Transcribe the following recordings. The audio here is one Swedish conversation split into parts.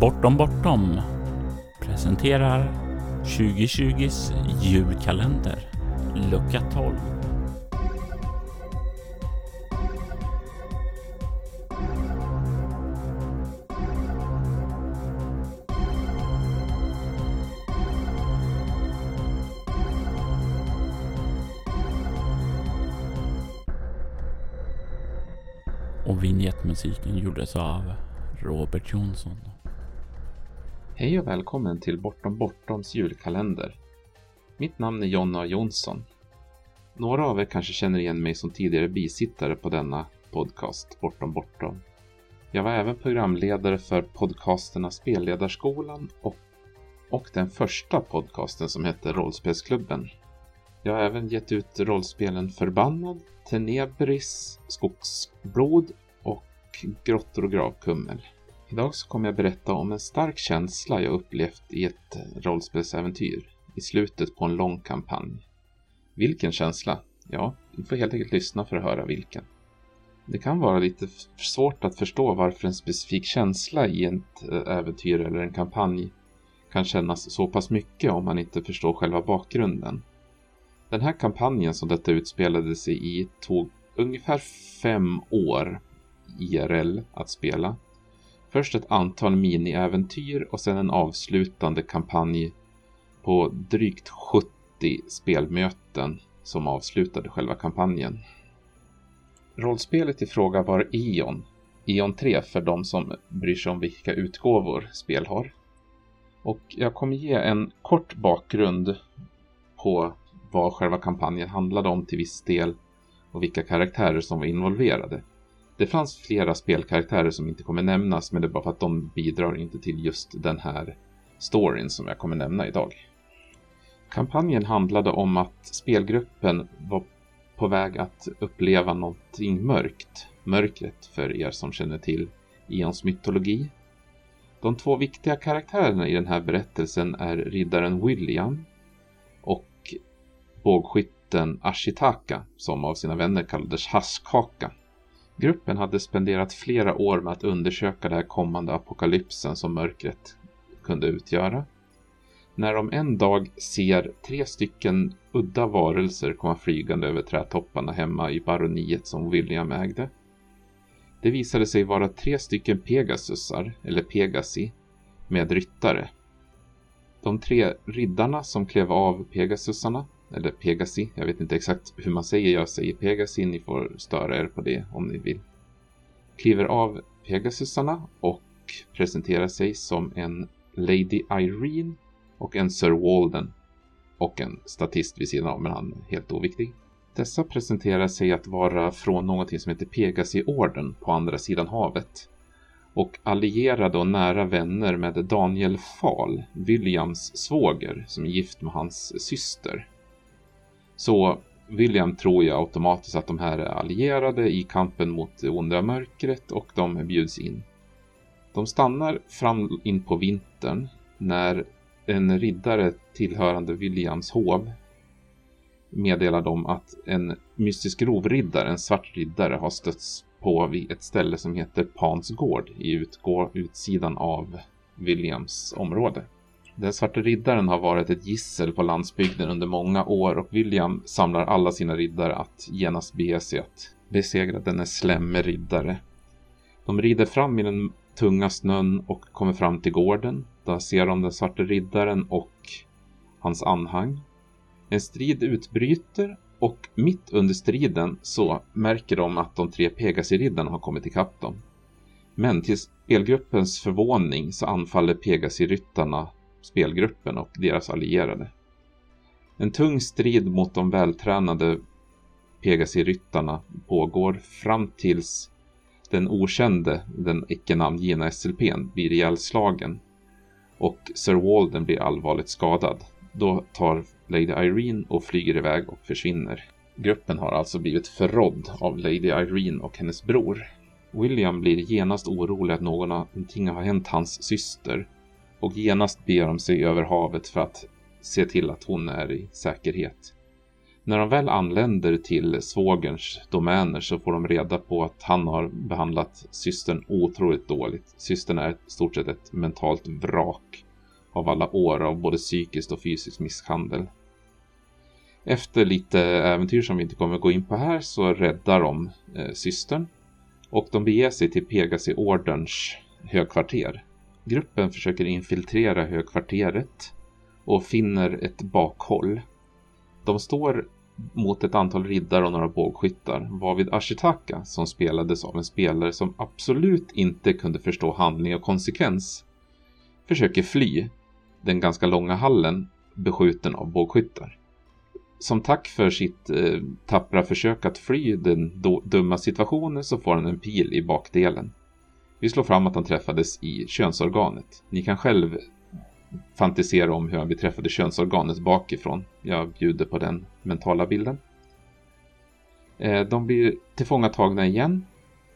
Bortom Bortom presenterar 2020s julkalender, lucka 12. Och vignettmusiken gjordes av Robert Jonsson. Hej och välkommen till Bortom Bortoms julkalender. Mitt namn är Jonna Jonsson. Några av er kanske känner igen mig som tidigare bisittare på denna podcast Bortom Bortom. Jag var även programledare för podcasterna Spelledarskolan och, och den första podcasten som hette Rollspelsklubben. Jag har även gett ut rollspelen Förbannad, Tenebris, Skogsblod och Grottor och gravkummel. Idag så kommer jag berätta om en stark känsla jag upplevt i ett rollspelsäventyr i slutet på en lång kampanj. Vilken känsla? Ja, du får helt enkelt lyssna för att höra vilken. Det kan vara lite svårt att förstå varför en specifik känsla i ett eh, äventyr eller en kampanj kan kännas så pass mycket om man inte förstår själva bakgrunden. Den här kampanjen som detta utspelade sig i tog ungefär fem år IRL att spela Först ett antal miniäventyr och sen en avslutande kampanj på drygt 70 spelmöten som avslutade själva kampanjen. Rollspelet i fråga var Eon. Eon 3 för de som bryr sig om vilka utgåvor spel har. Och jag kommer ge en kort bakgrund på vad själva kampanjen handlade om till viss del och vilka karaktärer som var involverade. Det fanns flera spelkaraktärer som inte kommer nämnas, men det är bara för att de bidrar inte till just den här storyn som jag kommer nämna idag. Kampanjen handlade om att spelgruppen var på väg att uppleva någonting mörkt. Mörkret för er som känner till Ions mytologi. De två viktiga karaktärerna i den här berättelsen är riddaren William och bågskytten Ashitaka som av sina vänner kallades Haskaka. Gruppen hade spenderat flera år med att undersöka den kommande apokalypsen som mörkret kunde utgöra. När de en dag ser tre stycken udda varelser komma flygande över trädtopparna hemma i baroniet som William ägde. Det visade sig vara tre stycken Pegasusar, eller Pegasi, med ryttare. De tre riddarna som klev av Pegasusarna eller Pegasi. Jag vet inte exakt hur man säger. Jag säger Pegasi. Ni får störa er på det om ni vill. Kliver av Pegasusarna och presenterar sig som en Lady Irene och en Sir Walden och en statist vid sidan av, men han är helt oviktig. Dessa presenterar sig att vara från någonting som heter Pegasi-orden på andra sidan havet och allierade och nära vänner med Daniel Fahl, Williams svåger, som är gift med hans syster. Så William tror ju automatiskt att de här är allierade i kampen mot det onda mörkret och de bjuds in. De stannar fram in på vintern när en riddare tillhörande Williams hov meddelar dem att en mystisk rovriddare, en svart riddare, har stötts på vid ett ställe som heter Pans gård i utgå, utsidan av Williams område. Den svarte riddaren har varit ett gissel på landsbygden under många år och William samlar alla sina riddare att genast bege sig att besegra denne slemme riddare. De rider fram i den tunga snön och kommer fram till gården. Där ser de den svarte riddaren och hans anhang. En strid utbryter och mitt under striden så märker de att de tre Pegasi-riddarna har kommit ikapp dem. Men till spelgruppens förvåning så anfaller Pegasi-ryttarna spelgruppen och deras allierade. En tung strid mot de vältränade Pegasi-ryttarna pågår fram tills den okände, den icke namngivna SLPn, blir ihjälslagen och Sir Walden blir allvarligt skadad. Då tar Lady Irene och flyger iväg och försvinner. Gruppen har alltså blivit förrådd av Lady Irene och hennes bror. William blir genast orolig att någonting har hänt hans syster och genast beger de sig över havet för att se till att hon är i säkerhet. När de väl anländer till svågerns domäner så får de reda på att han har behandlat systern otroligt dåligt. Systern är i stort sett ett mentalt vrak av alla år av både psykisk och fysisk misshandel. Efter lite äventyr som vi inte kommer gå in på här så räddar de eh, systern och de beger sig till Pegasi-ordens högkvarter. Gruppen försöker infiltrera högkvarteret och finner ett bakhåll. De står mot ett antal riddare och några bågskyttar, varvid Ashitaka, som spelades av en spelare som absolut inte kunde förstå handling och konsekvens, försöker fly den ganska långa hallen beskjuten av bågskyttar. Som tack för sitt eh, tappra försök att fly den dumma situationen så får han en pil i bakdelen. Vi slår fram att han träffades i könsorganet. Ni kan själv fantisera om hur han beträffade könsorganet bakifrån. Jag bjuder på den mentala bilden. Eh, de blir tillfångatagna igen,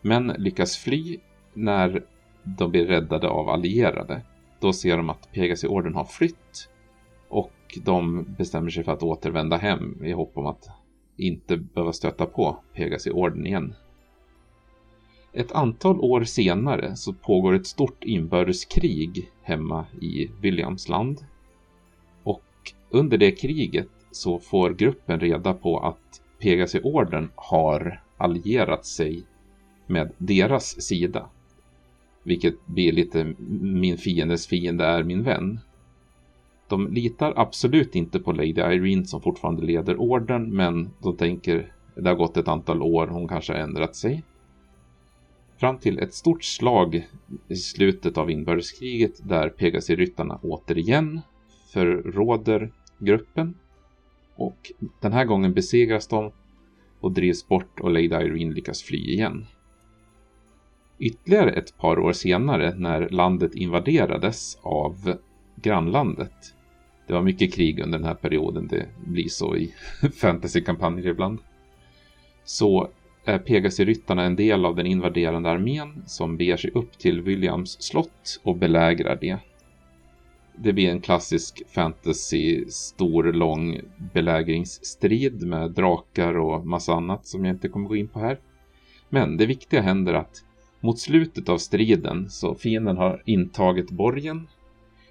men lyckas fly när de blir räddade av allierade. Då ser de att Pegasi-orden har flytt och de bestämmer sig för att återvända hem i hopp om att inte behöva stöta på Pegasi-orden igen. Ett antal år senare så pågår ett stort inbördeskrig hemma i Williamsland. Och under det kriget så får gruppen reda på att Pegasi-orden har allierat sig med deras sida. Vilket blir lite min fiendes fiende är min vän. De litar absolut inte på Lady Irene som fortfarande leder orden men de tänker det har gått ett antal år, hon kanske har ändrat sig. Fram till ett stort slag i slutet av inbördeskriget där Pegasi-ryttarna återigen förråder gruppen. Och den här gången besegras de och drivs bort och Lady Irene lyckas fly igen. Ytterligare ett par år senare när landet invaderades av grannlandet. Det var mycket krig under den här perioden, det blir så i fantasykampanjer ibland. Så Eh, är Pegasi-ryttarna en del av den invaderande armén som beger sig upp till Williams slott och belägrar det. Det blir en klassisk fantasy stor lång belägringsstrid med drakar och massa annat som jag inte kommer gå in på här. Men det viktiga händer att mot slutet av striden så fienden har intagit borgen.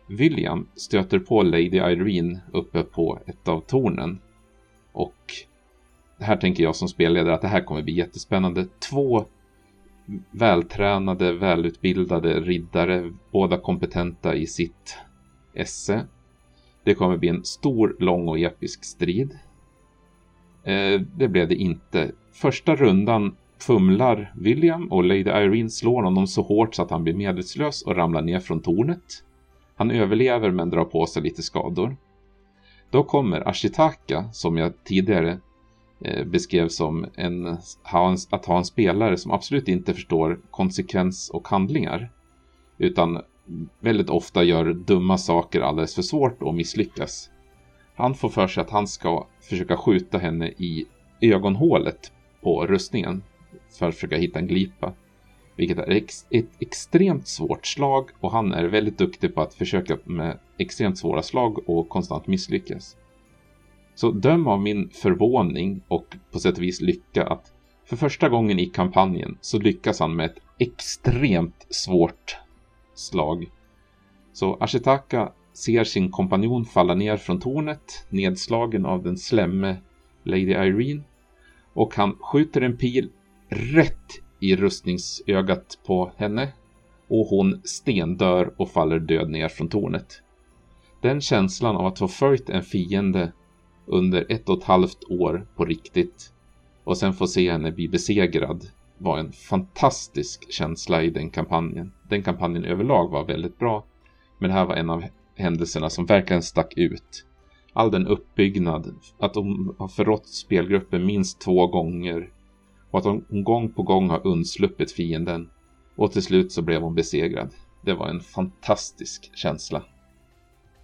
William stöter på Lady Irene uppe på ett av tornen. Och här tänker jag som spelledare att det här kommer bli jättespännande. Två vältränade, välutbildade riddare, båda kompetenta i sitt esse. Det kommer bli en stor, lång och episk strid. Eh, det blev det inte. Första rundan fumlar William och Lady Irene slår honom så hårt så att han blir medvetslös och ramlar ner från tornet. Han överlever men drar på sig lite skador. Då kommer Ashitaka, som jag tidigare Eh, beskrev som en, att ha en spelare som absolut inte förstår konsekvens och handlingar. Utan väldigt ofta gör dumma saker alldeles för svårt och misslyckas. Han får för sig att han ska försöka skjuta henne i ögonhålet på rustningen för att försöka hitta en glipa. Vilket är ex ett extremt svårt slag och han är väldigt duktig på att försöka med extremt svåra slag och konstant misslyckas. Så döm av min förvåning och på sätt och vis lycka att för första gången i kampanjen så lyckas han med ett extremt svårt slag. Så Ashitaka ser sin kompanjon falla ner från tornet, nedslagen av den slemme Lady Irene. Och han skjuter en pil rätt i rustningsögat på henne och hon stendör och faller död ner från tornet. Den känslan av att ha följt en fiende under ett och ett halvt år på riktigt och sen få se henne bli besegrad var en fantastisk känsla i den kampanjen. Den kampanjen överlag var väldigt bra, men det här var en av händelserna som verkligen stack ut. All den uppbyggnad, att de har förrått spelgruppen minst två gånger och att hon gång på gång har undsluppit fienden. Och till slut så blev hon besegrad. Det var en fantastisk känsla.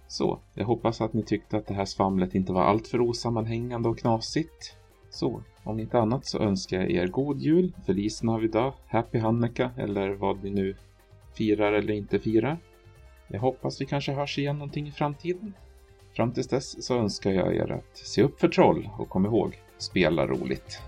Så, jag hoppas att ni tyckte att det här svamlet inte var alltför osammanhängande och knasigt. Så, om inte annat så önskar jag er god jul, Feliz Navidad, Happy Hanneka eller vad ni nu firar eller inte firar. Jag hoppas vi kanske hörs igen någonting i framtiden. Fram tills dess så önskar jag er att se upp för troll och kom ihåg, spela roligt.